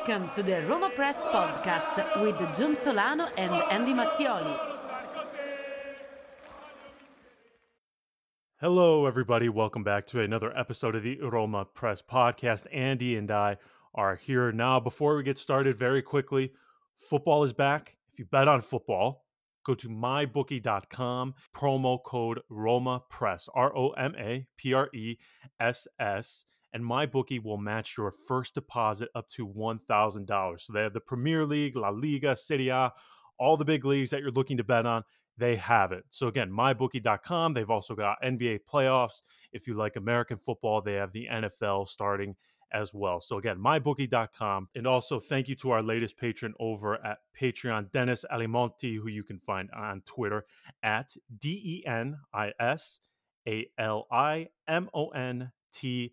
Welcome to the Roma Press podcast with John Solano and Andy Mattioli. Hello, everybody. Welcome back to another episode of the Roma Press podcast. Andy and I are here now. Before we get started, very quickly, football is back. If you bet on football, go to mybookie.com, promo code Roma Press, R O M A P R E S S and my bookie will match your first deposit up to $1,000. So they have the Premier League, La Liga, Serie A, all the big leagues that you're looking to bet on. They have it. So again, mybookie.com. They've also got NBA playoffs. If you like American football, they have the NFL starting as well. So again, mybookie.com. And also thank you to our latest patron over at Patreon, Denis Alimonti, who you can find on Twitter at D E N I S A L I M O N T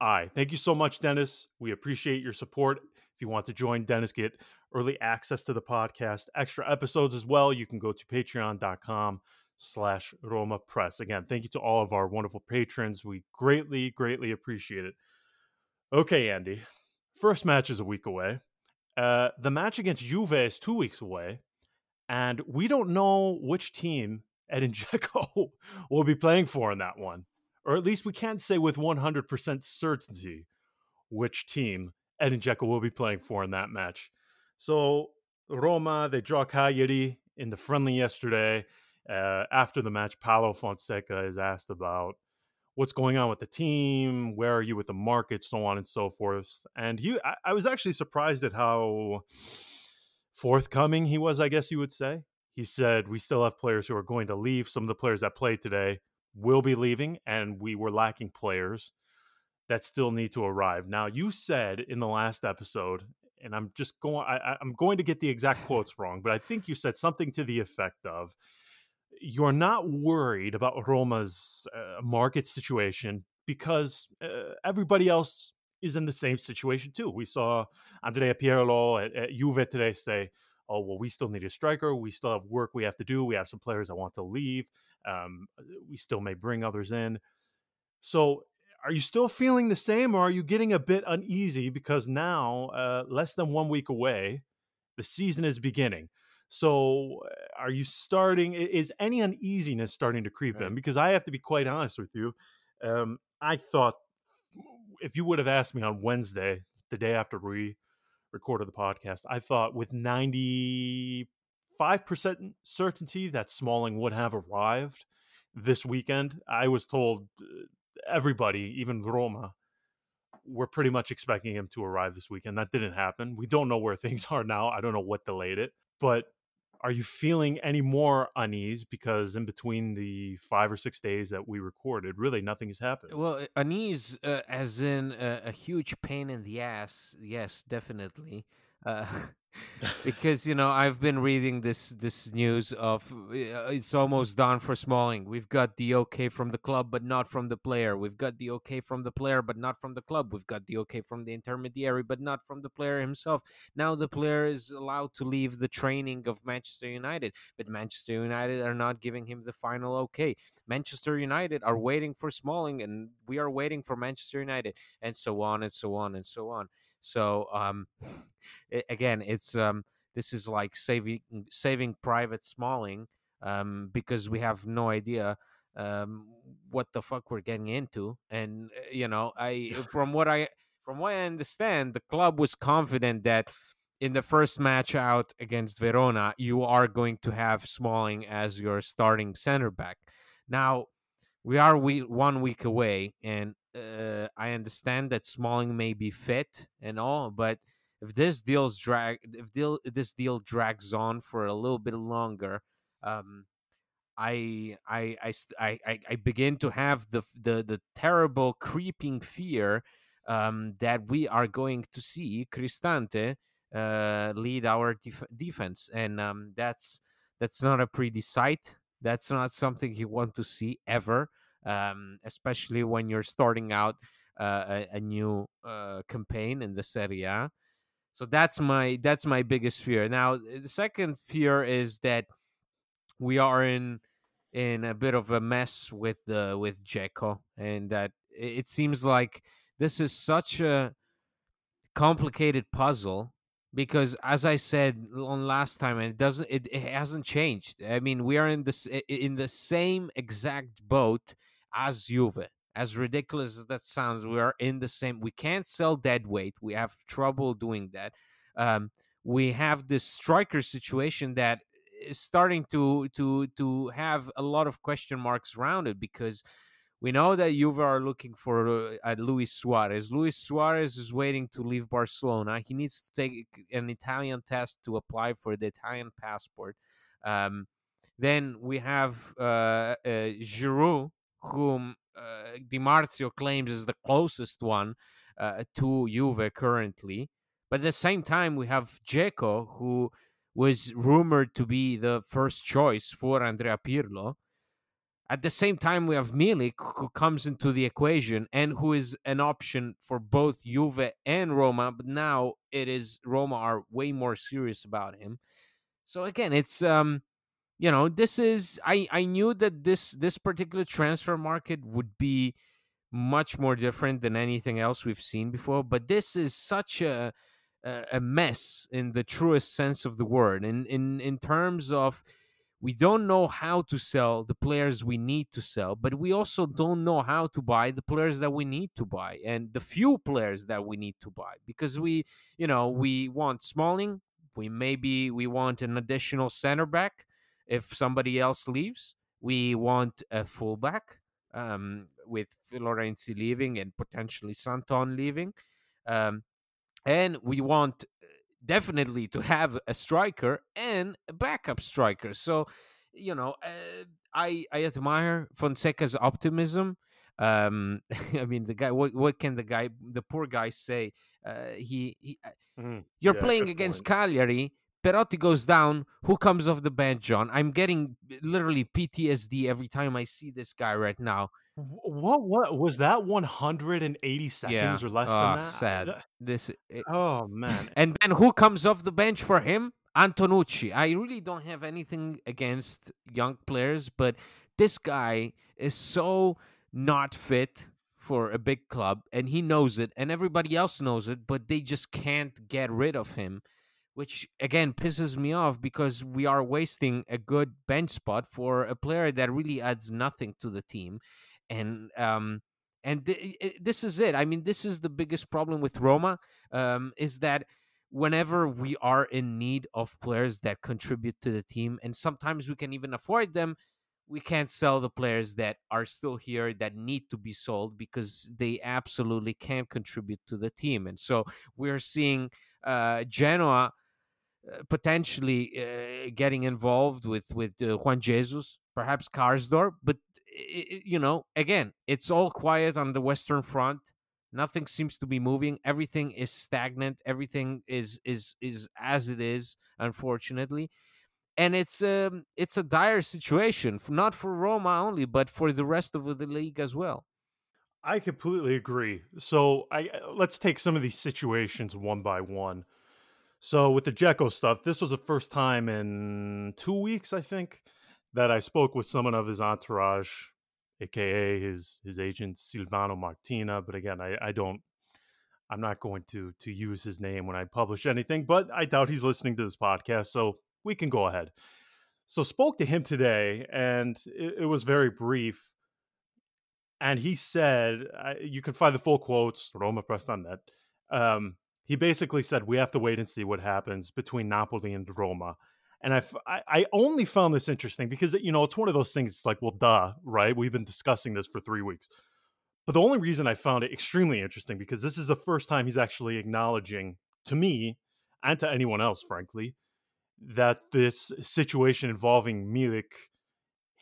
I. Thank you so much, Denis. We appreciate your support. If you want to join Denis, get early access to the podcast, extra episodes as well, you can go to patreon.com slash Roma Press. Again, thank you to all of our wonderful patrons. We greatly, greatly appreciate it. Okay, Andy. First match is a week away. Uh, the match against Juve is two weeks away, and we don't know which team Edin Dzeko will be playing for in that one or at least we can't say with 100% certainty which team Edin Dzeko will be playing for in that match. So Roma, they draw Cagliari in the friendly yesterday. Uh, after the match, Paulo Fonseca is asked about what's going on with the team, where are you with the market, so on and so forth. And he, I, I was actually surprised at how forthcoming he was, I guess you would say. He said, We still have players who are going to leave. Some of the players that played today will be leaving, and we were lacking players that still need to arrive. Now, you said in the last episode, and I'm just going, I, am going to get the exact quotes wrong, but I think you said something to the effect of, "You're not worried about Roma's uh, market situation because uh, everybody else is in the same situation too." We saw Andrea Pirlo at, at Juve today say, "Oh well, we still need a striker. We still have work we have to do. We have some players that want to leave." Um, we still may bring others in. So, are you still feeling the same, or are you getting a bit uneasy because now, uh, less than one week away, the season is beginning? So, uh, are you starting? Is any uneasiness starting to creep right. in? Because I have to be quite honest with you. Um, I thought if you would have asked me on Wednesday, the day after we recorded the podcast, I thought with 90 5% certainty that Smalling would have arrived this weekend. I was told uh, everybody, even Roma, were pretty much expecting him to arrive this weekend. That didn't happen. We don't know where things are now. I don't know what delayed it. But are you feeling any more unease because in between the five or six days that we recorded, really nothing has happened? Well, unease, uh, as in a, a huge pain in the ass. Yes, definitely. Uh, because you know I've been reading this this news of uh, it's almost done for Smalling. We've got the okay from the club, but not from the player. We've got the okay from the player, but not from the club. We've got the okay from the intermediary, but not from the player himself. Now the player is allowed to leave the training of Manchester United, but Manchester United are not giving him the final okay. Manchester United are waiting for Smalling, and we are waiting for Manchester United, and so on and so on and so on. So um, it, again, it's um, this is like saving saving Private Smalling um, because we have no idea um, what the fuck we're getting into, and uh, you know, I from what I from what I understand, the club was confident that in the first match out against Verona, you are going to have Smalling as your starting center back. Now, we are we one week away, and uh, I understand that Smalling may be fit and all, but if this deal's drag, if deal this deal drags on for a little bit longer, um, I, I I I I begin to have the the the terrible creeping fear um, that we are going to see Cristante uh, lead our def- defense, and um, that's that's not a pretty sight. That's not something you want to see ever um, especially when you're starting out uh, a, a, new uh, campaign in the Serie A. So that's my that's my biggest fear. Now the second fear is that we are in in a bit of a mess with the with Dzeko, and that it seems like this is such a complicated puzzle because as I said on last time, and it doesn't, it, it hasn't changed. I mean, we are in this in the same exact boat as Juve. As ridiculous as that sounds, we are in the same. We can't sell dead weight. We have trouble doing that. Um, we have this striker situation that is starting to to to have a lot of question marks around it because we know that Juve are looking for uh, Luis Suarez. Luis Suarez is waiting to leave Barcelona. He needs to take an Italian test to apply for the Italian passport. Um, then we have uh, uh, Giroud, whom uh, Di Marzio claims is the closest one uh, to Juve currently. But at the same time, we have Dzeko, who was rumored to be the first choice for Andrea Pirlo. At the same time, we have Milik, who comes into the equation and who is an option for both Juve and Roma. But now it is Roma are way more serious about him. So again, it's um, you know, this is I I knew that this this particular transfer market would be much more different than anything else we've seen before. But this is such a a mess in the truest sense of the word. In in in terms of we don't know how to sell the players we need to sell, but we also don't know how to buy the players that we need to buy and the few players that we need to buy because we, you know, we want Smalling, we maybe we want an additional center back if somebody else leaves. We want a fullback um, with Florenzi leaving and potentially Santon leaving. Um, and we want definitely to have a striker and a backup striker. So, you know, uh, I I admire Fonseca's optimism. Um, I mean, the guy. What what can the guy, the poor guy, say? Uh, he, he mm, you're yeah, playing against point. Cagliari. Perotti goes down. Who comes off the bench, John? I'm getting literally PTSD every time I see this guy right now. What what was that 180 seconds yeah. or less oh, than ah, that? Sad. This it, Oh man. And then who comes off the bench for him? Antonucci. I really don't have anything against young players, but this guy is so not fit for a big club and he knows it and everybody else knows it, but they just can't get rid of him which again pisses me off because we are wasting a good bench spot for a player that really adds nothing to the team. And um and th- this is it. I mean this is the biggest problem with roma um is that whenever we are in need of players that contribute to the team and sometimes we can even afford them we can't sell the players that are still here that need to be sold because they absolutely can't contribute to the team. And so we're seeing uh genoa potentially uh, getting involved with with uh, Juan Jesus, perhaps Karsdorp, but you know, again, it's all quiet on the Western Front. Nothing seems to be moving. Everything is stagnant. Everything is is is as it is, unfortunately, and it's um it's a dire situation, not for Roma only, but for the rest of the league as well. I completely agree. So I uh, let's take some of these situations one by one. So with the Dzeko stuff, this was the first time in two weeks, I think, that I spoke with someone of his entourage, aka his his agent Silvano Martina. But again, I, I don't I'm not going to to use his name when I publish anything, but I doubt he's listening to this podcast, so we can go ahead. So spoke to him today, and it, it was very brief. And he said, you can find the full quotes, RomaPress.net. Um, he basically said we have to wait and see what happens between Napoli and Roma. And I, I only found this interesting because, you know, it's one of those things. It's like, well, duh, right? We've been discussing this for three weeks. But the only reason I found it extremely interesting because this is the first time he's actually acknowledging to me and to anyone else, frankly, that this situation involving Milik,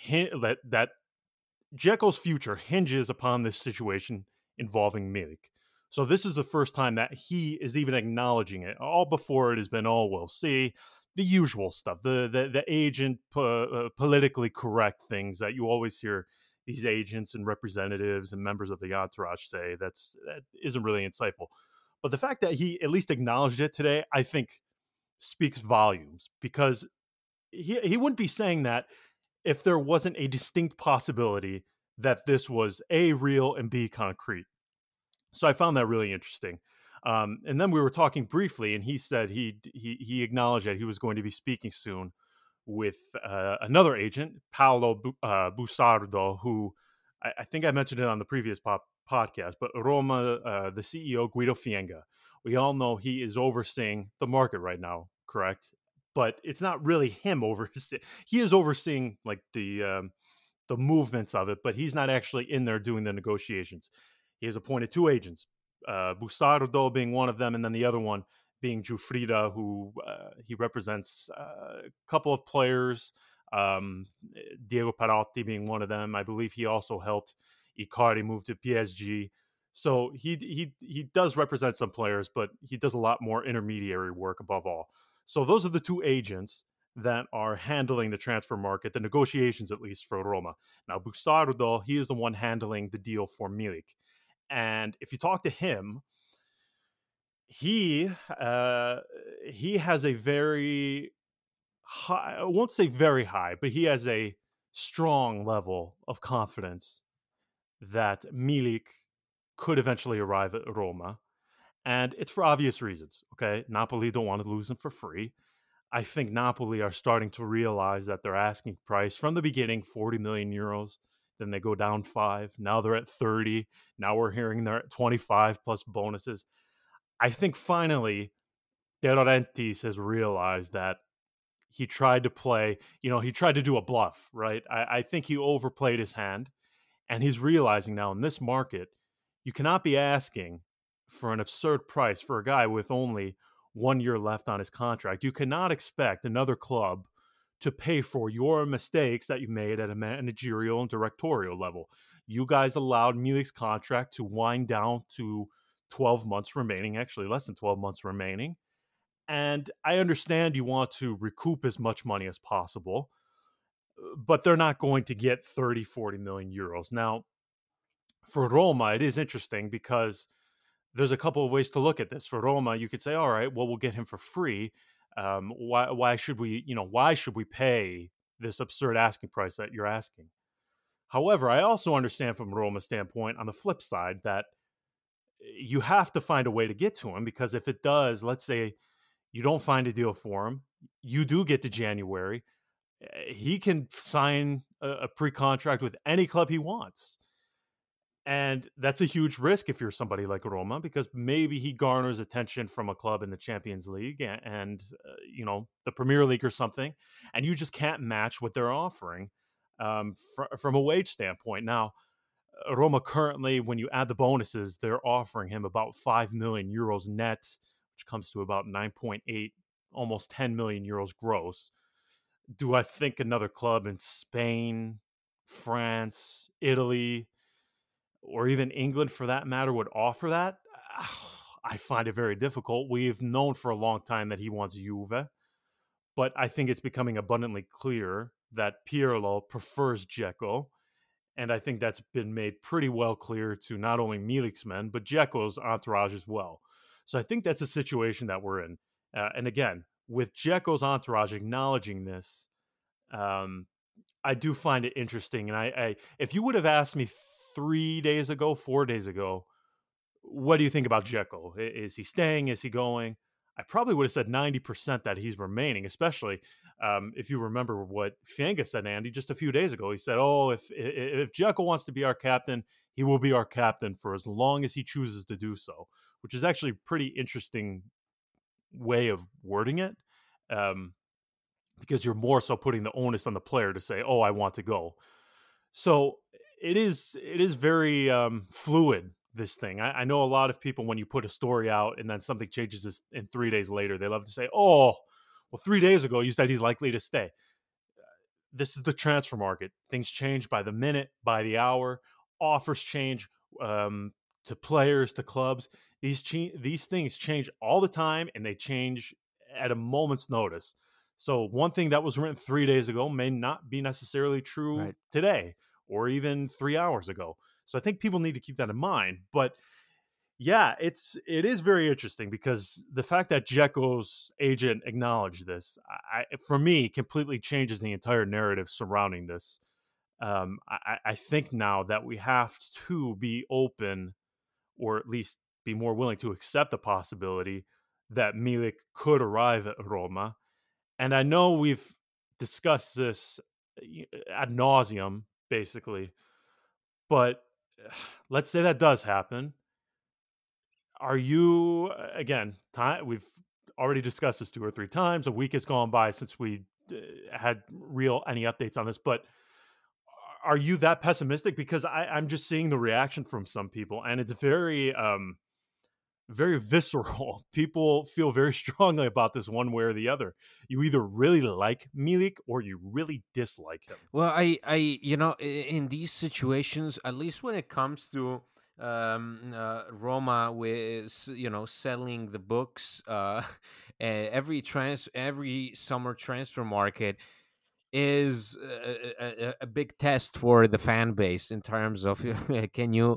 that that Dzeko's future hinges upon this situation involving Milik. So this is the first time that he is even acknowledging it. All before it has been, oh, we'll see the usual stuff, the the, the agent uh, politically correct things that you always hear these agents and representatives and members of the entourage say. That's that isn't really insightful. But the fact that he at least acknowledged it today, I think, speaks volumes because he he wouldn't be saying that if there wasn't a distinct possibility that this was a real and b concrete. So I found that really interesting. Um, and then we were talking briefly, and he said he he he acknowledged that he was going to be speaking soon with uh, another agent, Paolo uh, Busardo, who I, I, think I mentioned it on the previous pop- podcast, but Roma, uh, the CEO Guido Fienga, we all know he is overseeing the market right now, correct? But it's not really him overseeing. He is overseeing like the um, the movements of it, but he's not actually in there doing the negotiations. He has appointed two agents, uh, Busardo being one of them, and then the other one being Giuffrida, who uh, he represents uh, a couple of players, um, Diego Perotti being one of them. I believe he also helped Icardi move to PSG. So he he he does represent some players, but he does a lot more intermediary work above all. So those are the two agents that are handling the transfer market, the negotiations at least for Roma. Now Busardo, he is the one handling the deal for Milik. And if you talk to him, he uh, he has a very high. I won't say very high, but he has a strong level of confidence that Milik could eventually arrive at Roma, and it's for obvious reasons. Okay, Napoli don't want to lose him for free. I think Napoli are starting to realize that their asking price from the beginning, 40 million euros, then they go down five. Now they're at 30. Now we're hearing they're at 25 plus bonuses. I think finally De Laurentiis has realized that he tried to play, you know, he tried to do a bluff, right? I, I think he overplayed his hand. And he's realizing now in this market, you cannot be asking for an absurd price for a guy with only one year left on his contract. You cannot expect another club to pay for your mistakes that you made at a managerial and directorial level. You guys allowed Milik's contract to wind down to 12 months remaining, actually less than 12 months remaining. And I understand you want to recoup as much money as possible, but they're not going to get 30, 40 million euros. Now, for Roma, it is interesting because there's a couple of ways to look at this. For Roma, you could say, all right, well, we'll get him for free um, why why should we you know why should we pay this absurd asking price that you're asking? However, I also understand from Roma's standpoint on the flip side that eh, you have to find a way to get to him because if it does, let's say you don't find a deal for him, you do get to January, eh, he can sign a, a pre-contract with any club he wants. And that's a huge risk if you're somebody like Roma because maybe he garners attention from a club in the Champions League and, and uh, you know the Premier League or something, and you just can't match what they're offering um, fr- from a wage standpoint. Now, uh, Roma currently, when you add the bonuses, they're offering him about five million euros net, which comes to about nine point eight, almost ten million euros gross. Do I think another club in Spain, France, Italy? Or even England for that matter would offer that, I find it very difficult. We've known for a long time that he wants Juve, but I think it's becoming abundantly clear that Pirlo prefers Dzeko. And I think that's been made pretty well clear to not only Milik's men, but Dzeko's entourage as well. So I think that's a situation that we're in. Uh, and again, with Dzeko's entourage acknowledging this, um, I do find it interesting. And I, I, if you would have asked me three days ago, four days ago. What do you think about Dzeko? Is he staying? Is he going? I probably would have said 90% that he's remaining, especially um, if you remember what Fienga said, Andy, just a few days ago. He said, Oh, if, if Dzeko wants to be our captain, he will be our captain for as long as he chooses to do so, which is actually a pretty interesting way of wording it. Um, because you're more so putting the onus on the player to say, "Oh, I want to go." So it is it is very um, fluid. This thing, I, I, know a lot of people when you put a story out and then something changes in three days later, they love to say, "Oh, well, three days ago you said he's likely to stay." This is the transfer market. Things change by the minute, by the hour. Offers change um, to players, to clubs. These ch- these things change all the time, and they change at a moment's notice. So one thing that was written three days ago may not be necessarily true right. today or even three hours ago. So I think people need to keep that in mind. But yeah, it's it is very interesting because the fact that Dzeko's agent acknowledged this, I, for me, completely changes the entire narrative surrounding this. Um, I, I think now that we have to be open, or at least be more willing to accept the possibility that Milik could arrive at Roma. And I know we've discussed this ad nauseum, basically, but let's say that does happen. Are you again? Time we've already discussed this two or three times. A week has gone by since we uh, had real any updates on this, but are you that pessimistic? Because I, I'm just seeing the reaction from some people, and it's very, um, very visceral. People feel very strongly about this one way or the other. You either really like Milik or you really dislike him. Well, I, I, you know, in these situations, at least when it comes to um, uh, Roma with you know selling the books, uh, every trans every summer transfer market is a, a, a, big test for the fan base in terms of can you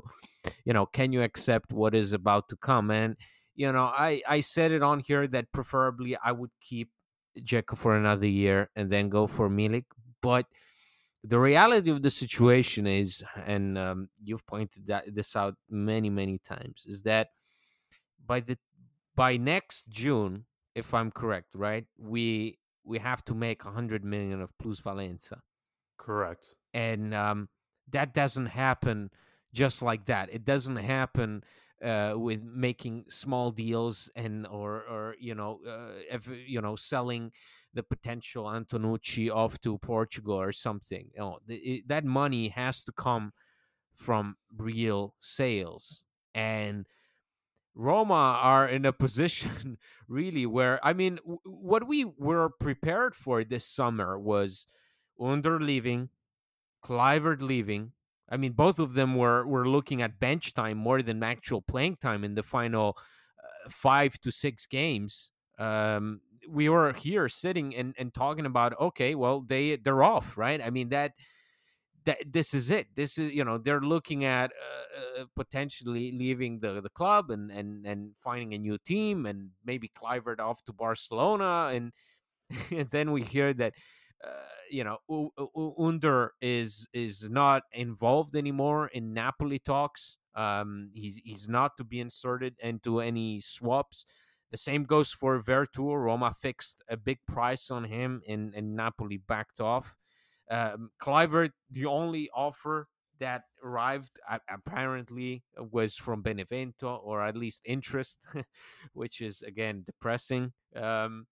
you know can you accept what is about to come and you know i i said it on here that preferably i would keep Dzeko for another year and then go for Milik but the reality of the situation is and um, you've pointed that this out many many times is that by the by next june if i'm correct right we we have to make 100 million of plusvalenza. Correct. And um, that doesn't happen just like that. It doesn't happen uh, with making small deals and or or you know uh, if, you know selling the potential Antonucci off to Portugal or something. You know, it, that money has to come from real sales and Roma are in a position really where I mean w- what we were prepared for this summer was Under leaving, Kluivert leaving. I mean both of them were were looking at bench time more than actual playing time in the final uh, 5 to 6 games. Um, we were here sitting and, and talking about okay, well they they're off, right? I mean that that this is it. This is you know they're looking at uh, uh, potentially leaving the the club and and and finding a new team and maybe Kluivert off to Barcelona and, and then we hear that you know U- U- Under is is not involved anymore in Napoli talks. Um, he's he's not to be inserted into any swaps. The same goes for Veretout. Roma fixed a big price on him, and and Napoli backed off. Um, Kluivert, the only offer that arrived uh, apparently was from Benevento, or at least interest, which is again depressing. Um,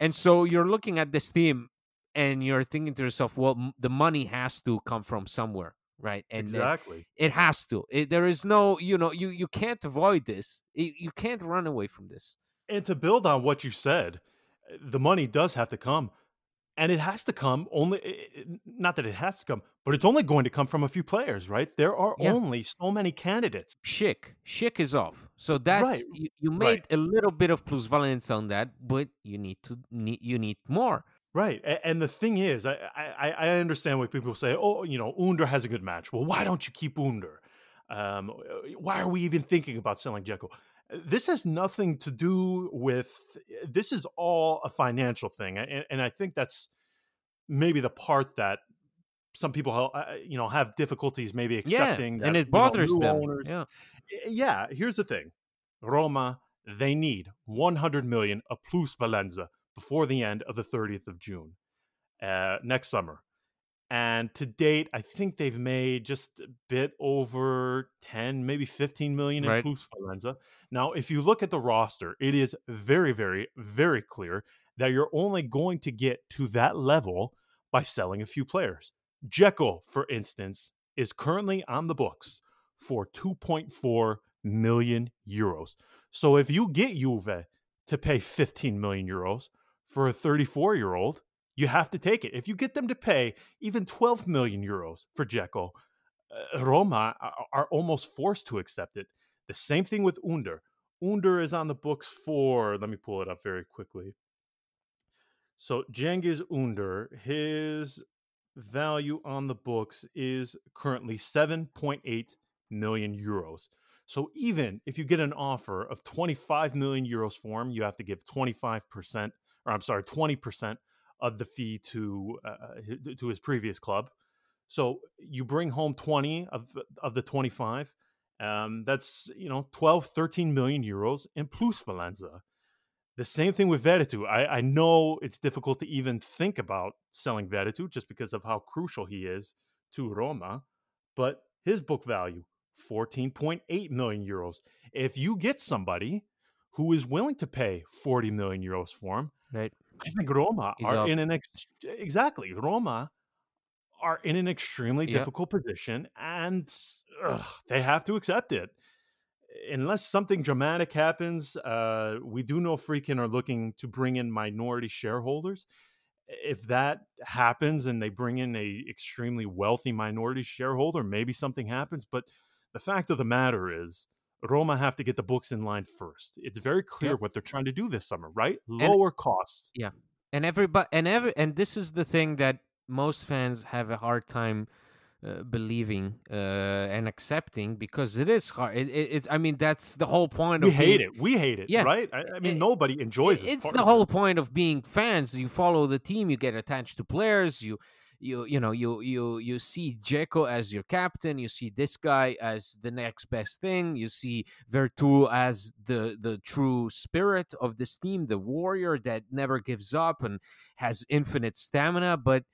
and so you're looking at this team and you're thinking to yourself, well, m- the money has to come from somewhere, right? And exactly, it has to. It, there is no, you know, you you can't avoid this. It, you can't run away from this. And to build on what you said, eh, the money does have to come and it has to come only eh, eh, not that it has to come but it's only going to come from a few players right there are yeah. only so many candidates Schick Schick is off so that's right. you, you, made right. a little bit of plus valenza on that but you need to need you need more right and the thing is i i, I understand what people say oh you know under has a good match. Well why don't you keep under? Um, why are we even thinking about selling Dzeko? this has nothing to do with this is all a financial thing and, and i think that's maybe the part that some people uh, you know have difficulties maybe accepting yeah, that, and it bothers know, them owners, yeah. Yeah here's the thing. Roma they need 100 million a plusvalenza before the end of the 30th of june uh, next summer and to date, I think they've made just a bit over 10, maybe 15 million in right. plusvalenza. Now, if you look at the roster, it is very, very, very clear that you're only going to get to that level by selling a few players. Dzeko, for instance, is currently on the books for 2.4 million euros. So if you get Juve to pay 15 million euros for a 34 year old, you have to take it. If you get them to pay even 12 million euros for Dzeko, uh, Roma are, almost forced to accept it. The same thing with Under. Under is on the books for, let me pull it up very quickly. So Cengiz Under, his value on the books is currently 7.8 million euros. So even if you get an offer of 25 million euros for him, you have to give 25%, or I'm sorry, 20% of the fee to uh, uh to his previous club. So you bring home 20 of of the 25 Um, that's you know 12, 13 million euros in plusvalenza. The same thing with Veretout. I, I know it's difficult to even think about selling Veretout just because of how crucial he is to Roma, but his book value 14.8 million euros. If you get somebody who is willing to pay 40 million euros for him, Right. I think Roma He's are up. in an ex- exactly Roma are in an extremely Yep. difficult position, and ugh, they have to accept it. Unless something dramatic happens, uh, we do know Friedkin are looking to bring in minority shareholders. If that happens and they bring in a extremely wealthy minority shareholder, maybe something happens. But the fact of the matter is, Roma have to get the books in line first. It's very clear Yep. what they're trying to do this summer, right? Lower costs. Yeah. And everybody and every and this is the thing that most fans have a hard time uh, believing uh, and accepting because it is hard. It, it, it's I mean that's the whole point We of hate being, it. We hate it. Yeah. Right? I, I mean, It- nobody enjoys I- this It's the whole it. point of being fans. You follow the team, you get attached to players. You you you know you you you see Dzeko as your captain. You see this guy as the next best thing. You see Veretout as the the true spirit of this team, the warrior that never gives up and has infinite stamina. But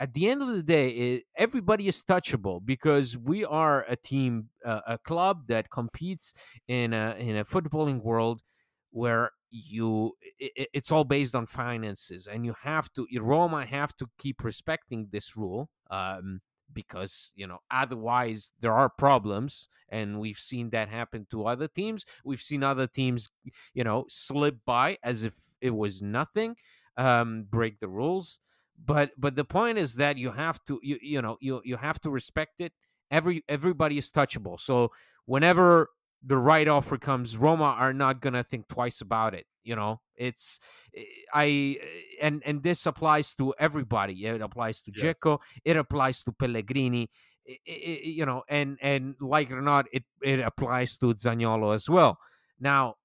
at the end of the day, it, everybody is touchable because we are a team, uh, a club that competes in a in a footballing world where you i i- it's all based on finances and you have to roma have to keep respecting this rule um because you know otherwise there are problems and we've seen that happen to other teams. We've seen other teams you know slip by as if it was nothing um break the rules but but the point is that you have to you you know you you have to respect it. Every everybody is touchable so whenever the right offer comes, Roma are not gonna think twice about it. You know, it's eh, I eh, and and this applies to everybody. It applies to. Dzeko. It applies to Pellegrini. i- i- i- you know, and and like it or not, it it applies to Zaniolo as well. Now,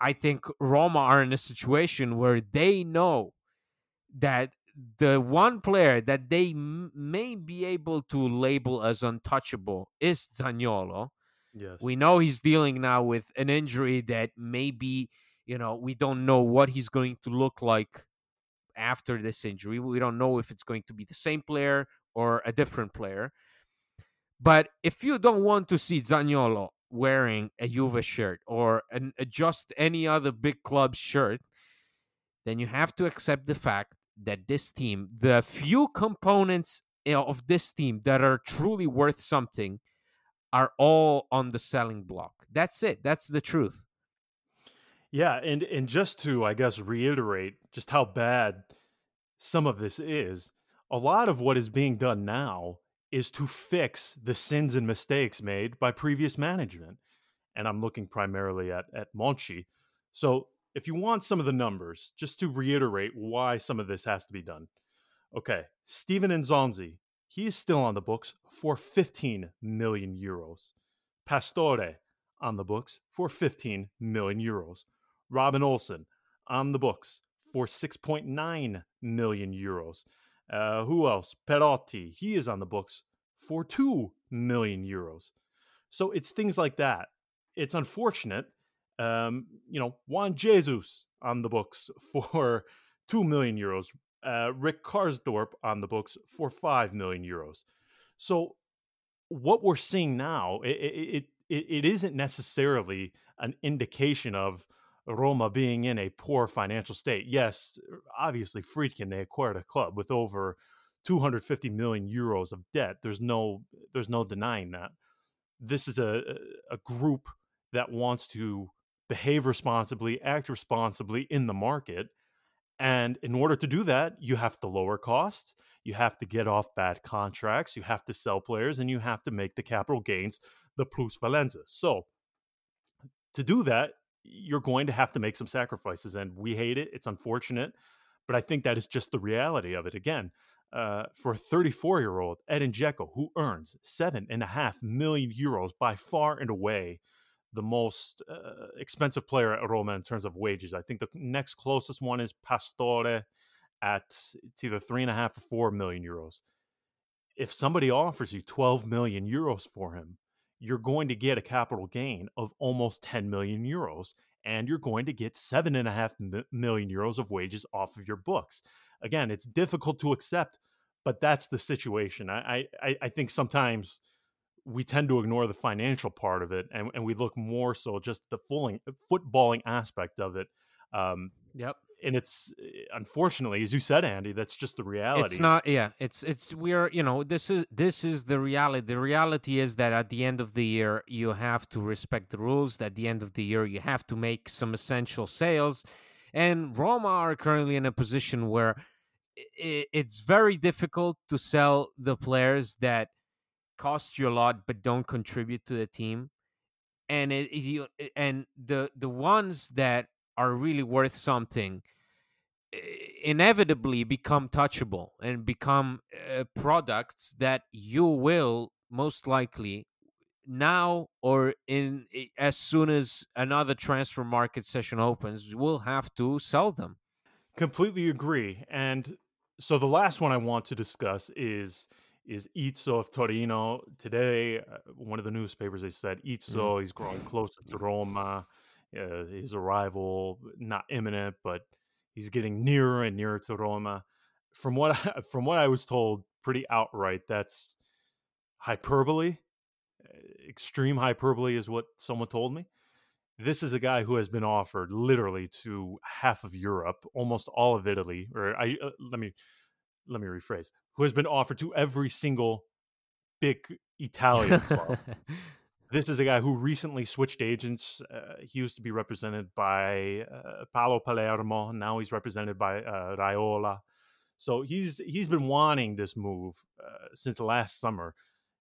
I think Roma are in a situation where they know that the one player that they m- may be able to label as untouchable is Zaniolo. Yes. We know he's dealing now with an injury that maybe, you know, we don't know what he's going to look like after this injury. We don't know if it's going to be the same player or a different player. But if you don't want to see Zaniolo wearing a Juve shirt or an, a just any other big club shirt, then you have to accept the fact that this team, the few components eh, of this team that are truly worth something, are all on the selling block. That's it. That's the truth. Yeah, and and just to I guess reiterate just how bad some of this is, a lot of what is being done now is to fix the sins and mistakes made by previous management. And I'm looking primarily at at Monchi. So, if you want some of the numbers, just to reiterate why some of this has to be done. Okay, Steven Nzonzi, he is still on the books for 15 million euros. Pastore on the books for 15 million euros. Robin Olsen on the books for 6.9 million euros. Uh, who else? Perotti, he is on the books for 2 million euros. So it's things like that. It's unfortunate. Um, you know, Juan Jesus on the books for 2 million euros. Uh, Rick Karsdorp on the books for 5 million euros. So what we're seeing now, it, it, it, it isn't necessarily an indication of Roma being in a poor financial state. Yes, obviously, Friedkin they acquired a club with over 250 million euros of debt. There's no there's no denying that. This is a a group that wants to behave responsibly, act responsibly in the market. And in order to do that, you have to lower costs, you have to get off bad contracts, you have to sell players, and you have to make the capital gains, the plus valenza. So to do that, you're going to have to make some sacrifices. And we hate it. It's unfortunate. But I think that is just the reality of it. Again, uh, for a 34 year old, Edin Dzeko, who earns seven and a half million euros by far and away the most uh, expensive player at Roma in terms of wages. I think the next closest one is Pastore at it's either three and a half or four million euros. If somebody offers you 12 million euros for him, you're going to get a capital gain of almost 10 million euros and you're going to get seven and a half million euros of wages off of your books. Again, it's difficult to accept, but that's the situation. I, I, I think sometimes we tend to ignore the financial part of it and, and we look more so just the fooling, footballing aspect of it. Um, yep and it's unfortunately as you said andy that's just the reality it's not yeah it's it's we're you know this is this is the reality the reality is that at the end of the year you have to respect the rules at the end of the year you have to make some essential sales and roma are currently in a position where it's very difficult to sell the players that cost you a lot but don't contribute to the team. And it, you and the the ones that are really worth something inevitably become touchable and become uh, products that you will most likely now or in as soon as another transfer market session opens will have to sell them. Completely agree and so the last one i want to discuss is is Izzo of Torino. Today, uh, one of the newspapers they said Izzo mm. he's growing closer to Roma uh, his arrival not imminent, but he's getting nearer and nearer to Roma. From what I, from what I was told, pretty outright, that's hyperbole. Extreme hyperbole is what someone told me. This is a guy who has been offered literally to half of Europe, almost all of Italy, or I uh, let me let me rephrase, who has been offered to every single big Italian club. This is a guy who recently switched agents. Uh, he used to be represented by uh, Paolo Palermo. Now he's represented by uh, Raiola. So he's he's been wanting this move uh, since last summer.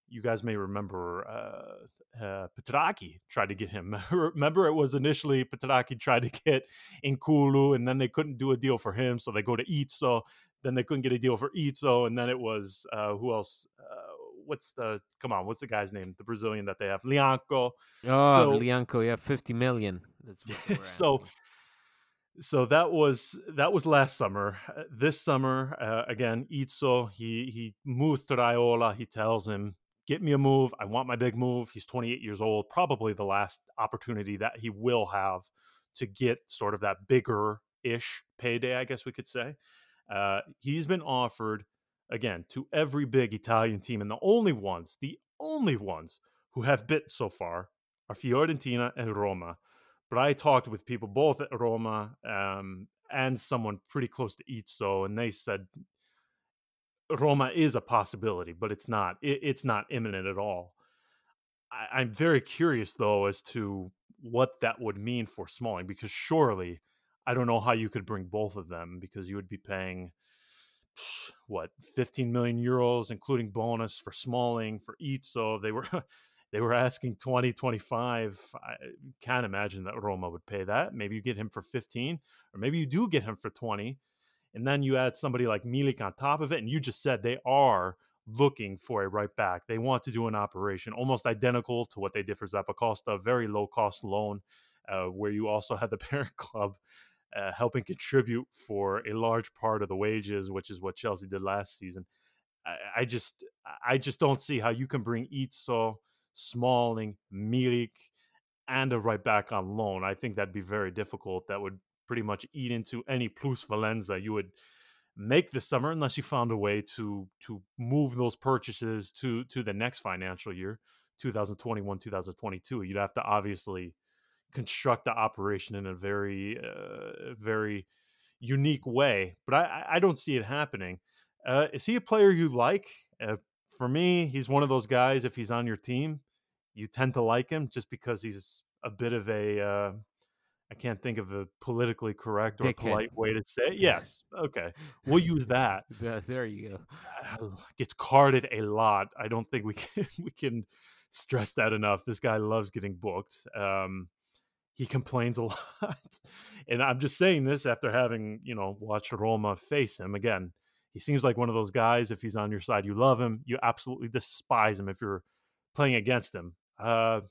You guys may remember uh, uh, Petrachi tried to get him. remember, it was initially Petrachi tried to get N'Koulou, and then they couldn't do a deal for him, so they go to Izzo. Then they couldn't get a deal for Izzo, and then it was uh, who else? what's the come on? What's the guy's name? The Brazilian that they have, Lyanco. Oh, so, Lyanco, yeah, fifty million. That's so. So that was that was last summer. Uh, this summer, uh, again, Izzo he he moves to Raiola. He tells him, "Get me a move. I want my big move." He's 28 years old, probably the last opportunity that he will have to get sort of that bigger ish payday, I guess we could say. Uh, he's been offered again to every big Italian team, and the only ones, the only ones who have bit so far are Fiorentina and Roma. But I talked with people both at Roma um, and someone pretty close to Izzo, and they said Roma is a possibility, but it's not. It, it's not imminent at all. I, I'm very curious though as to what that would mean for Smalling, because surely I don't know how you could bring both of them because you would be paying what 15 million euros including bonus for Smalling for Izzo they were they were asking 20 25 I can't imagine that Roma would pay that. Maybe you get him for 15 or maybe you do get him for 20 and then you add somebody like Milik on top of it and you just said they are looking for a right back. They want to do an operation almost identical to what they did for Zappacosta very low cost loan uh, where you also had the parent club uh, helping contribute for a large part of the wages, which is what Chelsea did last season. I, I just I just don't see how you can bring Izzo, Smalling, Milik, and a right back on loan. I think that'd be very difficult. That would pretty much eat into any plusvalenza you would make this summer unless you found a way to to move those purchases to to the next financial year 2021 2022 you'd have to obviously construct the operation in a very uh, very unique way but i i don't see it happening uh, is he a player you like uh, for me he's one of those guys if he's on your team you tend to like him just because he's a bit of a uh, I can't think of a politically correct or Dickhead. polite way to say it. Yes. Okay. We'll use that. there you go. Uh, gets carded a lot. I don't think we can we can stress that enough. This guy loves getting booked. Um, he complains a lot. and I'm just saying this after having, you know, watched Roma face him again. He seems like one of those guys. If he's on your side, you love him. You absolutely despise him if you're playing against him. Uh,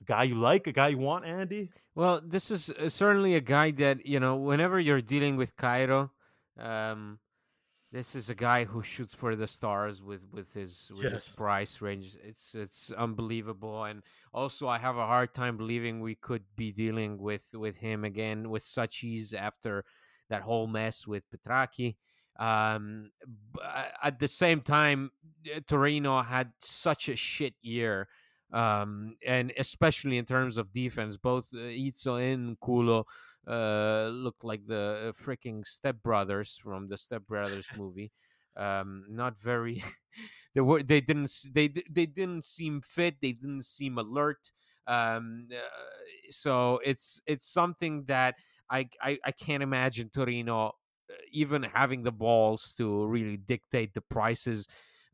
a guy you like, a guy you want, Andy? Well, this is uh, certainly a guy that, you know, whenever you're dealing with Cairo, um, This is a guy who shoots for the stars with with his with his price range. It's it's unbelievable, and also I have a hard time believing we could be dealing with with him again with such ease after that whole mess with Petrachi. Um, at the same time, uh, Torino had such a shit year, um, and especially in terms of defense, both uh, Izzo and Kulo uh, looked like the freaking stepbrothers from the stepbrothers movie. Um, not very. they were. They didn't. They they didn't seem fit. They didn't seem alert. Um, uh, so it's it's something that I I, I can't imagine Torino uh, even having the balls to really dictate the prices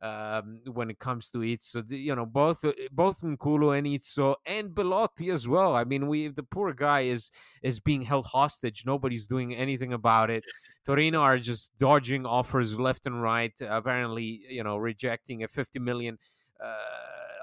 um, when it comes to it. So you know, both uh, both Nkoulou and Izzo and Belotti as well. I mean, we the poor guy is is being held hostage. Nobody's doing anything about it. Torino are just dodging offers left and right. Apparently, you know, rejecting a 50 million uh,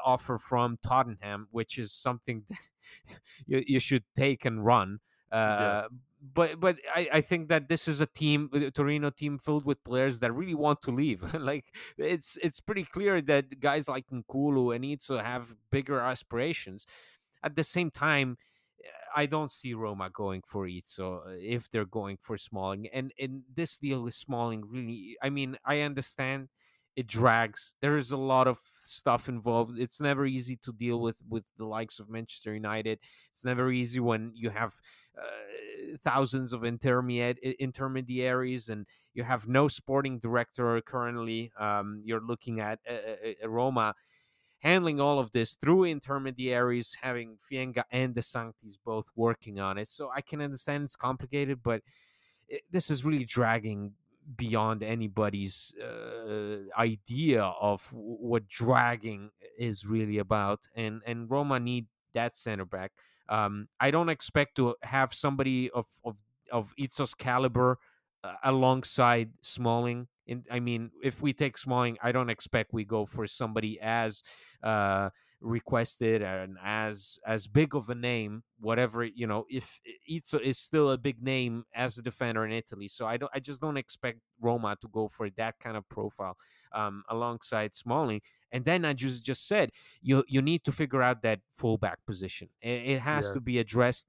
offer from Tottenham, which is something that you, you should take and run. Uh, But but I, I think that this is a team, a Torino team, filled with players that really want to leave. like it's it's pretty clear that guys like Nkoulou and Izzo have bigger aspirations. At the same time, I don't see Roma going for Izzo uh, if they're going for Smalling. And and this deal with Smalling really, I mean, I understand it drags. There is a lot of stuff involved. It's never easy to deal with with the likes of Manchester United. It's never easy when you have uh, thousands of intermediate intermediaries and you have no sporting director currently. Um, you're looking at uh, uh, uh, Roma handling all of this through intermediaries, having Fienga and De Sanctis both working on it. So I can understand it's complicated, but it, this is really dragging beyond anybody's uh, idea of what dragging is really about. And and Roma need that center back. Um, I don't expect to have somebody of of of Izzo's caliber uh, alongside Smalling. In, I mean, if we take Smalling, I don't expect we go for somebody as uh, requested and as as big of a name. Whatever you know, if Izzo is still a big name as a defender in Italy, so I don't, I just don't expect Roma to go for that kind of profile um, alongside Smalling. And then I just just said you you need to figure out that fullback position. It, it has Yeah. to be addressed.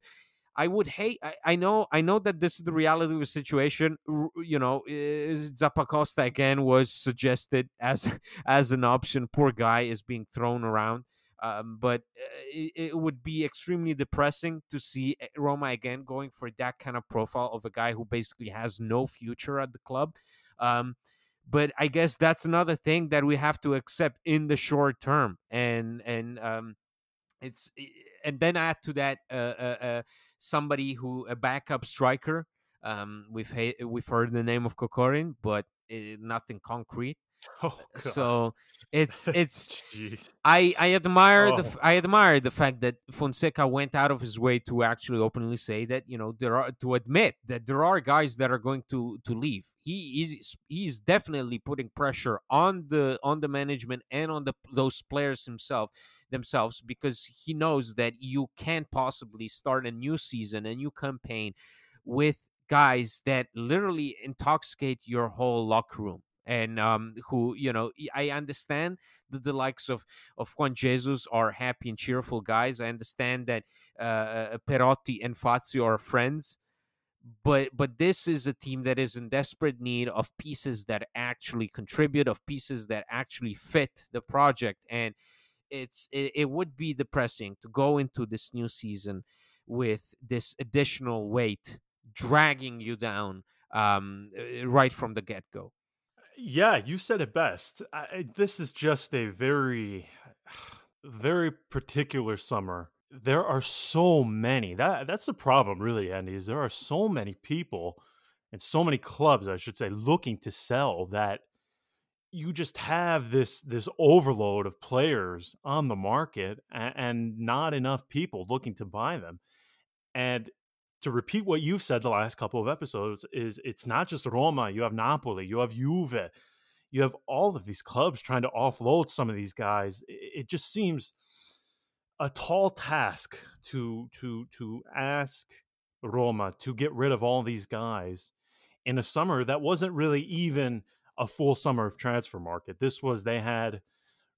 I would hate. I, I know. I know that this is the reality of the situation. R- You know, Zappacosta again was suggested as as an option. Poor guy is being thrown around. Um, but uh, it, it would be extremely depressing to see uh, Roma again going for that kind of profile of a guy who basically has no future at the club. Um, but I guess that's another thing that we have to accept in the short term, and and um, it's and then add to that uh, uh, uh, somebody who a backup striker. Um, we've ha- we've heard the name of Kokorin, but uh, nothing concrete. Oh. So it's it's. I I admire the oh. I admire the fact that Fonseca went out of his way to actually openly say that you know there are to admit that there are guys that are going to to leave. He is he's definitely putting pressure on the on the management and on the those players himself themselves because he knows that you can't possibly start a new season a new campaign with guys that literally intoxicate your whole locker room and um who you know i understand that the likes of of juan jesus are happy and cheerful guys. I understand that uh perotti and fazio are friends but but this is a team that is in desperate need of pieces that actually contribute of pieces that actually fit the project and it's it, it would be depressing to go into this new season with this additional weight dragging you down um uh, right from the get-go Yeah, you said it best. I, this is just a very, very particular summer. There are so many. That that's the problem, really, Andy. Is there are so many people and so many clubs, I should say, looking to sell that you just have this this overload of players on the market and, and not enough people looking to buy them. And to repeat what you've said the last couple of episodes is it's not just Roma, you have Napoli, you have Juve, you have all of these clubs trying to offload some of these guys. It just seems a tall task to to to ask Roma to get rid of all these guys in a summer that wasn't really even a full summer of transfer market. This was they had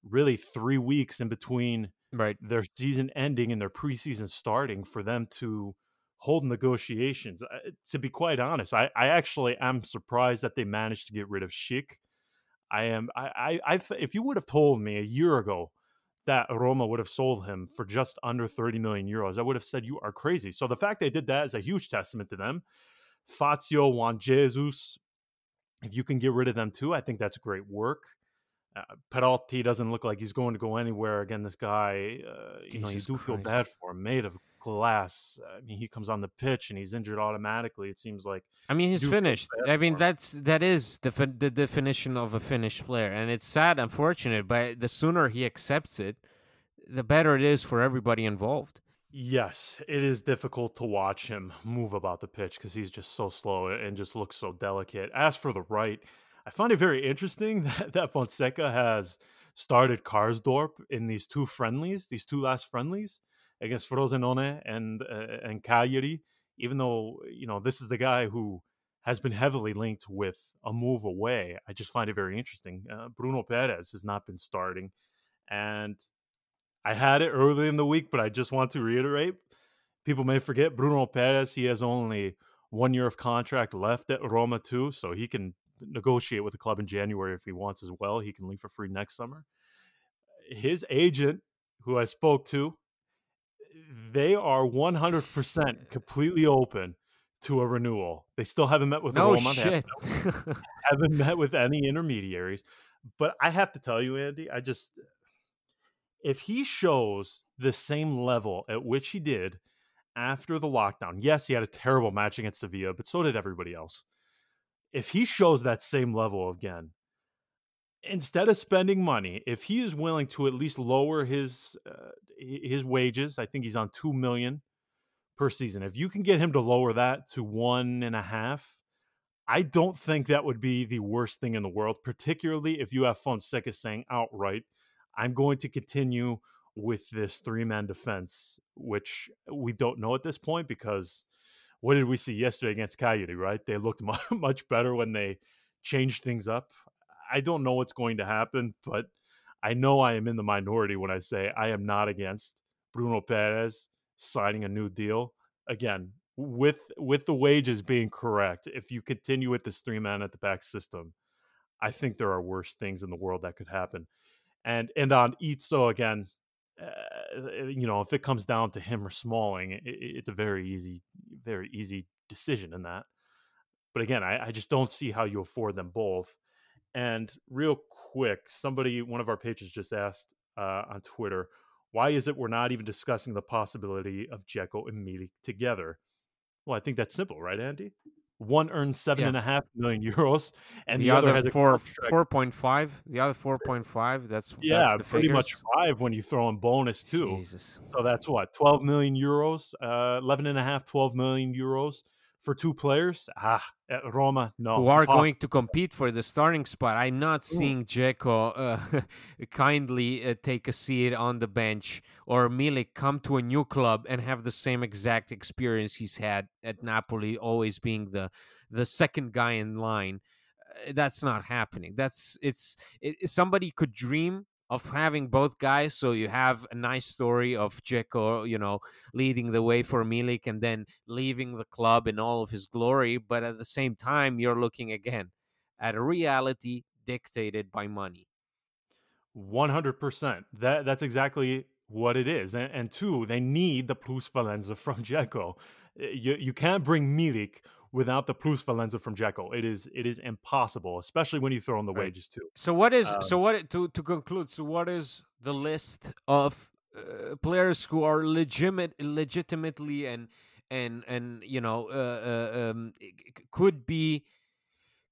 really three weeks in between Right. their season ending and their preseason starting for them to hold negotiations. Uh, to be quite honest, I, I actually am surprised that they managed to get rid of Schick. I am. I. I. I if you would have told me a year ago that Roma would have sold him for just under 30 million euros, I would have said you are crazy. So the fact they did that is a huge testament to them. Fazio, Juan Jesus, if you can get rid of them too, I think that's great work. Uh, Perotti doesn't look like he's going to go anywhere. Again, this guy, uh, you know, you do feel bad for him. Made of glass. I mean, he comes on the pitch and he's injured automatically. It seems like I mean, he's finished. I mean, that's that is the the definition of a finished player, and it's sad, unfortunate, but the sooner he accepts it, the better it is for everybody involved. Yes, it is difficult to watch him move about the pitch because he's just so slow and just looks so delicate. As for the right, I find it very interesting that, that Fonseca has started Karsdorp in these two friendlies, these two last friendlies against Frosinone and uh, and Cagliari. Even though you know this is the guy who has been heavily linked with a move away, I just find it very interesting. Uh, Bruno Peres has not been starting, and I had it early in the week, but I just want to reiterate people may forget Bruno Peres. He has only one year of contract left at Roma, too. So he can negotiate with the club in January if he wants as well. He can leave for free next summer. His agent, who I spoke to, they are 100% completely open to a renewal. They still haven't met with No Roma. They have shit. haven't met with any intermediaries. But I have to tell you, Andy, I just if he shows the same level at which he did after the lockdown, yes, he had a terrible match against Sevilla, but so did everybody else. If he shows that same level again, instead of spending money, if he is willing to at least lower his uh, his wages, I think he's on two million per season. If you can get him to lower that to one and a half, I don't think that would be the worst thing in the world, particularly if you have Fonseca saying outright, I'm going to continue with this three man defense, which we don't know at this point because what did we see yesterday against Cagliari, right? They looked much better when they changed things up. I don't know what's going to happen, but I know I am in the minority when I say I am not against Bruno Peres signing a new deal. Again, with with the wages being correct, if you continue with this three man at the back system, I think there are worse things in the world that could happen. And and on Izzo again, uh, you know, if it comes down to him or Smalling, it, it's a very easy, very easy decision in that. But again, I, I just don't see how you afford them both. And real quick, somebody, one of our patrons just asked uh, on Twitter, why is it we're not even discussing the possibility of Dzeko and Milik together? Well, I think that's simple, right, Andy? One earns seven Yeah. and a half million euros, and the, the, other, has four four point five. The other four point five. That's yeah, that's pretty much five when you throw in bonus too. Jesus. So that's what 12 million euros, uh, 11 and a half, 12 million euros for two players. Ah, at Roma, no. who are impossible. going to compete for the starting spot. I'm not seeing Dzeko uh, kindly uh, take a seat on the bench or Milik come to a new club and have the same exact experience he's had at Napoli, always being the the second guy in line. Uh, That's not happening. That's it's it, somebody could dream of having both guys. So you have a nice story of Dzeko, you know, leading the way for Milik and then leaving the club in all of his glory. But at the same time, you're looking again at a reality dictated by money. 100%. That that's exactly what it is. And, and two, they need the plus valenza from Dzeko. Uh, You you can't bring Milik without the plus valenza from Dzeko. It is it is impossible, especially when you throw in the Right. wages too. So what is Um, so what to to conclude? So what is the list of uh, players who are legitimate, legitimately and and and you know uh, uh, um, could be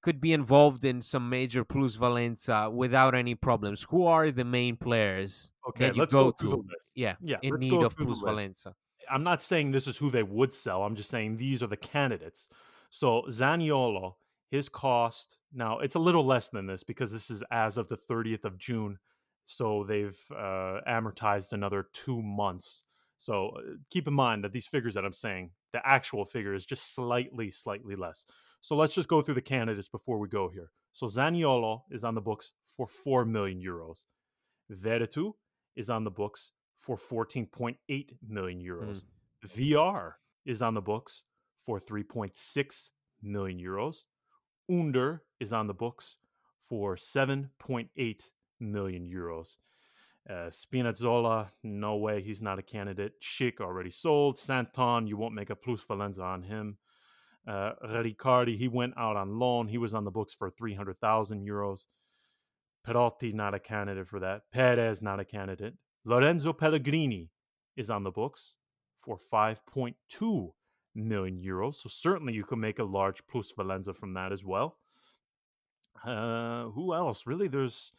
could be involved in some major plus valenza without any problems? Who are the main players Okay, that you let's go, go to? Yeah, Yeah, in need of through plus list. valenza. I'm not saying this is who they would sell. I'm just saying these are the candidates. So Zaniolo, his cost now it's a little less than this because this is as of the 30th of June. So they've uh, amortized another two months. So uh, keep in mind that these figures that I'm saying, the actual figure is just slightly, slightly less. So let's just go through the candidates before we go here. So Zaniolo is on the books for 4 million euros. Veretout is on the books for 14.8 million euros. Mm. VR is on the books for 3.6 million euros. Under is on the books for 7.8 million euros. Uh, Spinazzola, no way, he's not a candidate. Schick already sold. Santon, you won't make a plus valenza on him. Uh, Riccardi, he went out on loan. He was on the books for 300,000 euros. Perotti, not a candidate for that. Peres, not a candidate. Lorenzo Pellegrini is on the books for 5.2 million euros. So certainly you could make a large plus valenza from that as well. Uh, who else? Really, there's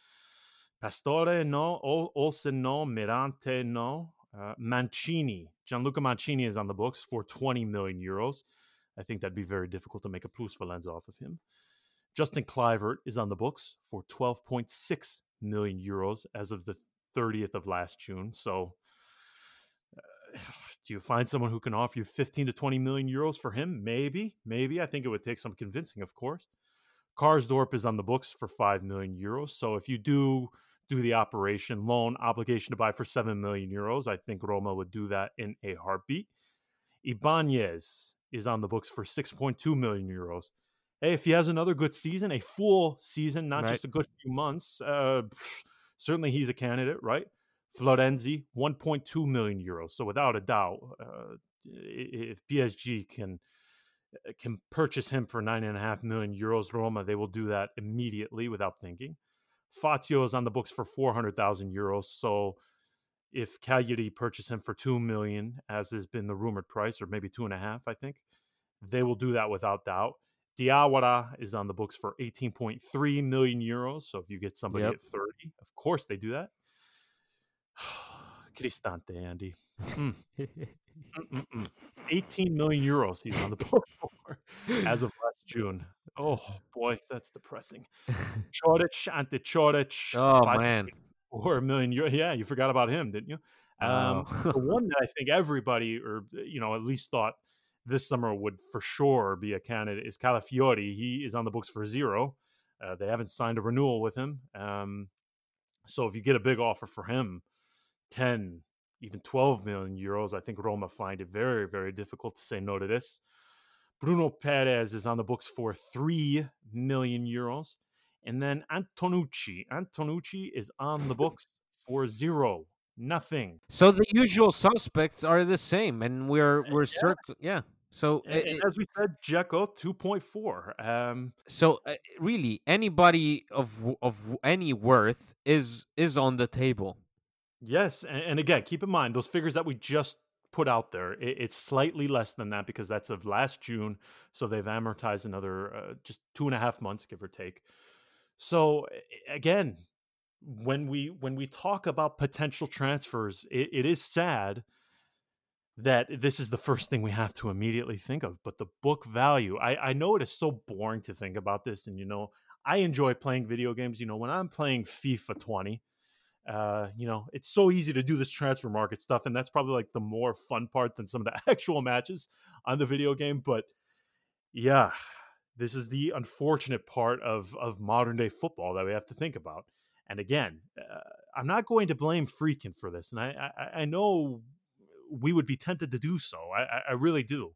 Pastore, no. Olsen, no. Mirante, no. Uh, Mancini, Gianluca Mancini is on the books for 20 million euros. I think that'd be very difficult to make a plus valenza off of him. Justin Kluivert is on the books for 12.6 million euros as of the 30th of last June. So, do you find someone who can offer you 15 to 20 million euros for him? Maybe, maybe. I think it would take some convincing, of course. Karsdorp is on the books for 5 million euros. So, if you do do the operation loan obligation to buy for 7 million euros. I think Roma would do that in a heartbeat. Ibanez is on the books for 6.2 million euros. Hey, if he has another good season, a full season, not right. just a good few months, uh, certainly he's a candidate, right? Florenzi, 1.2 million euros. So without a doubt, uh, if PSG can uh, can purchase him for nine and a half million euros, Roma, they will do that immediately without thinking. Fazio is on the books for 400,000 euros. So if Cagliari purchase him for 2 million, as has been the rumored price, or maybe two and a half, I think, they will do that without doubt. Diawara is on the books for 18.3 million euros. So if you get somebody yep. at 30, of course they do that. Cristante, Andy. Mm. 18 million euros he's on the book for as of last June. Oh boy, that's depressing. Coric, Ante Coric. Oh man. Four million euros. Yeah, you forgot about him, didn't you? Um, oh. the one that I think everybody, or you know, at least thought this summer would for sure be a candidate is Calafiori. He is on the books for zero. Uh, they haven't signed a renewal with him. Um, so if you get a big offer for him, 10, even 12 million euros, I think Roma find it very, very difficult to say no to this. Bruno Peres is on the books for 3 million euros. And then Antonucci. Antonucci is on the books for zero, nothing. So the usual suspects are the same, and we're we're yeah. circling. Yeah. So and, and as we said, Dzeko two point four. Um, so uh, really, anybody of of any worth is is on the table. Yes, and, and again, keep in mind those figures that we just put out there. It, it's slightly less than that because that's of last June, so they've amortized another uh, just two and a half months, give or take. So again, when we when we talk about potential transfers, it, it is sad that this is the first thing we have to immediately think of. But the book value, I, I know it is so boring to think about this, and you know, I enjoy playing video games. You know, when I'm playing FIFA 20, uh, you know, it's so easy to do this transfer market stuff, and that's probably like the more fun part than some of the actual matches on the video game. But yeah, this is the unfortunate part of of modern day football that we have to think about. And again, uh, I'm not going to blame Friedkin for this, and I, I, I know we would be tempted to do so. I, I really do.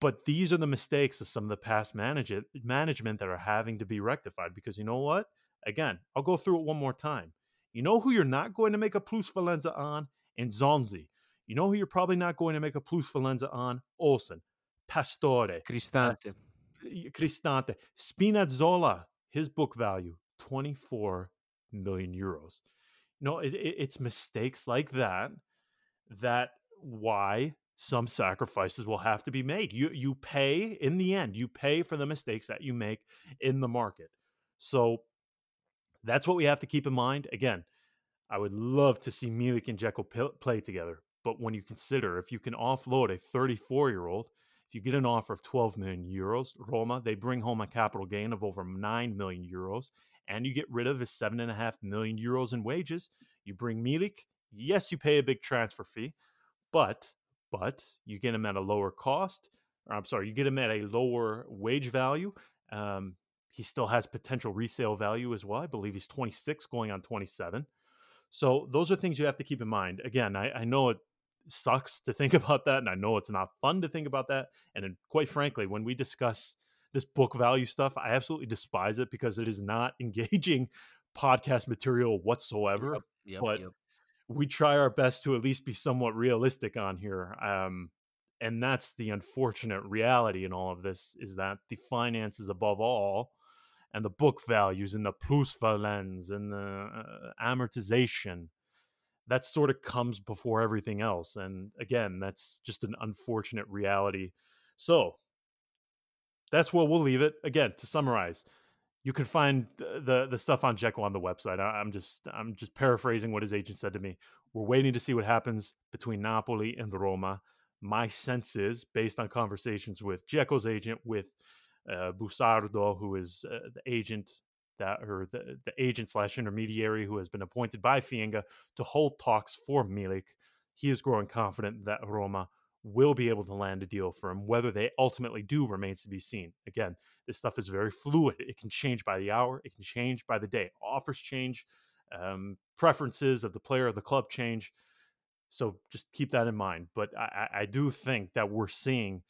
But these are the mistakes of some of the past manage- management that are having to be rectified. Because you know what? Again, I'll go through it one more time. You know who you're not going to make a plus valenza on? Nzonzi. You know who you're probably not going to make a plus valenza on? Olsen. Pastore. Cristante. Cristante. Spinazzola, his book value, 24 million euros. You know, it, it, it's mistakes like that that why some sacrifices will have to be made. You you pay in the end, you pay for the mistakes that you make in the market. So that's what we have to keep in mind. Again, I would love to see Milik and Dzeko play together. But when you consider if you can offload a 34 year old, if you get an offer of 12 million euros, Roma, they bring home a capital gain of over 9 million euros, and you get rid of his 7.5 million euros in wages. You bring Milik, yes, you pay a big transfer fee, but but you get him at a lower cost. or I'm sorry, you get him at a lower wage value. Um, he still has potential resale value as well. I believe he's 26 going on 27. So those are things you have to keep in mind. Again, I, I know it sucks to think about that, and I know it's not fun to think about that. And quite frankly, when we discuss this book value stuff, I absolutely despise it because it is not engaging podcast material whatsoever. Yep, yep, but yep. we try our best to at least be somewhat realistic on here. Um, and that's the unfortunate reality in all of this is that the finances above all and the book values and the plusvalens and the uh, amortization that sort of comes before everything else and again that's just an unfortunate reality so that's where we'll leave it again to summarize you can find the the stuff on Dzeko on the website. I, am just I'm just paraphrasing what his agent said to me. We're waiting to see what happens between Napoli and Roma. My sense is, based on conversations with Dzeko's agent, with uh, Busardo, who is uh, the agent that or the, the agent slash intermediary who has been appointed by Fienga to hold talks for Milik. He is growing confident that Roma will be able to land a deal for him. Whether they ultimately do remains to be seen. Again, this stuff is very fluid. It can change by the hour, it can change by the day. Offers change, um, preferences of the player of the club change. So just keep that in mind. But I, I do think that we're seeing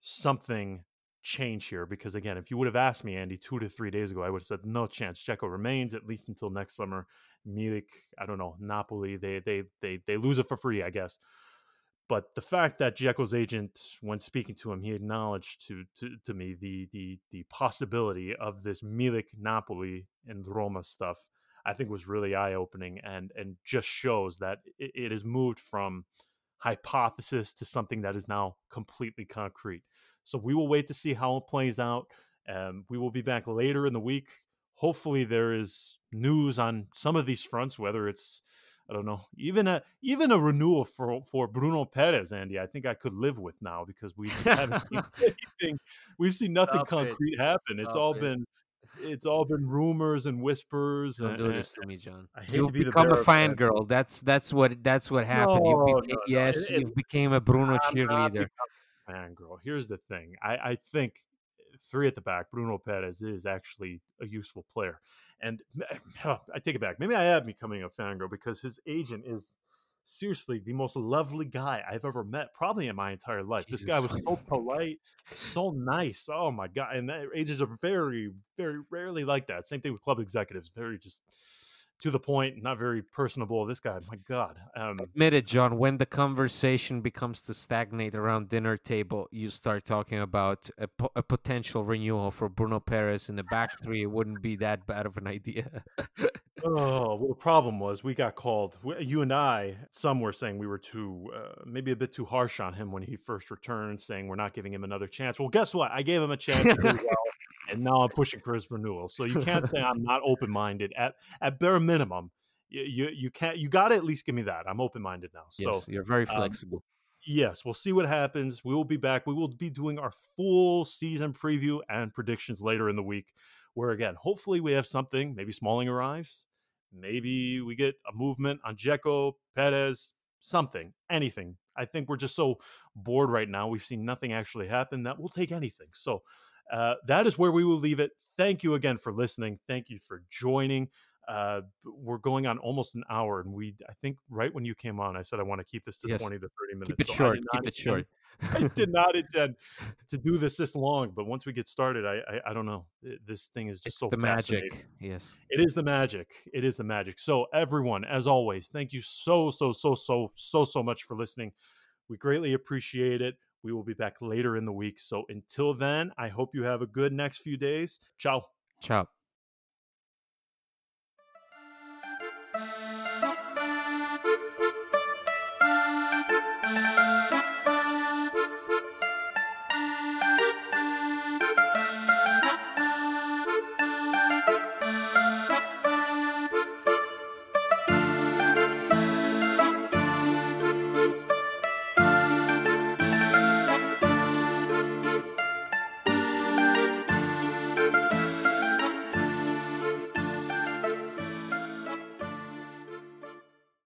something change here because again, if you would have asked me, Andy, two to three days ago, I would have said no chance. Dzeko remains at least until next summer. Milik, I don't know, Napoli, they they they they lose it for free, I guess. But the fact that Dzeko's agent, when speaking to him, he acknowledged to, to, to me the, the the possibility of this Milik Napoli and Roma stuff, I think was really eye opening and and just shows that it, it has moved from hypothesis to something that is now completely concrete. So we will wait to see how it plays out. Um, we will be back later in the week. Hopefully, there is news on some of these fronts, whether it's I don't know, even a even a renewal for for Bruno Peres, Andy. I think I could live with now because we just haven't seen anything. We've seen nothing Stop concrete it. happen. It's Stop all it. been it's all been rumors and whispers. Don't and, do this to me, John. I hate you to be become a fan girl. That's that's what that's what happened. No, became, no, no. yes, it, you became a Bruno I'm cheerleader. Fan girl. Here's the thing. I I think eh, three at the back, Bruno Peres is actually a useful player. And eh, oh, I take it back. Maybe I am becoming a fangirl because his agent is seriously the most lovely guy I've ever met, probably in my entire life. Jesus. This guy was so polite, so nice. Oh my god! And that, eh, agents are very, very rarely like that. Same thing with club executives. Very just to the point, not very personable. This guy, my God. Um, Admit it, John. When the conversation becomes to stagnate around dinner table, you start talking about a, po- a potential renewal for Bruno Peres in the back three. It wouldn't be that bad of an idea. oh, well, the problem was we got called. You and I, some were saying we were too, uh, maybe a bit too harsh on him when he first returned, saying we're not giving him another chance. Well, guess what? I gave him a chance well, and now I'm pushing for his renewal. So you can't say I'm not open minded. At at bare minimum, you you, you can't you got to at least give me that. I'm open minded now. So yes, you're very um, flexible. Um, yes, we'll see what happens. We will be back. We will be doing our full season preview and predictions later in the week. Where again, hopefully we have something. Maybe Smalling arrives. Maybe we get a movement on Dzeko, Peres, something, anything. I think we're just so bored right now. We've seen nothing actually happen that we'll take anything. So uh, that is where we will leave it. Thank you again for listening. Thank you for joining. Uh, we're going on almost an hour, and we I think right when you came on, I said I want to keep this to yes. twenty to thirty minutes. Keep it so short. Keep it short. I did not intend to do this this long, but once we get started, I I, I don't know. This thing is just it's so the magic. Yes, it is the magic. It is the magic. So everyone, as always, thank you so so so so so so much for listening. We greatly appreciate it. We will be back later in the week. So until then, I hope you have a good next few days. Ciao. Ciao.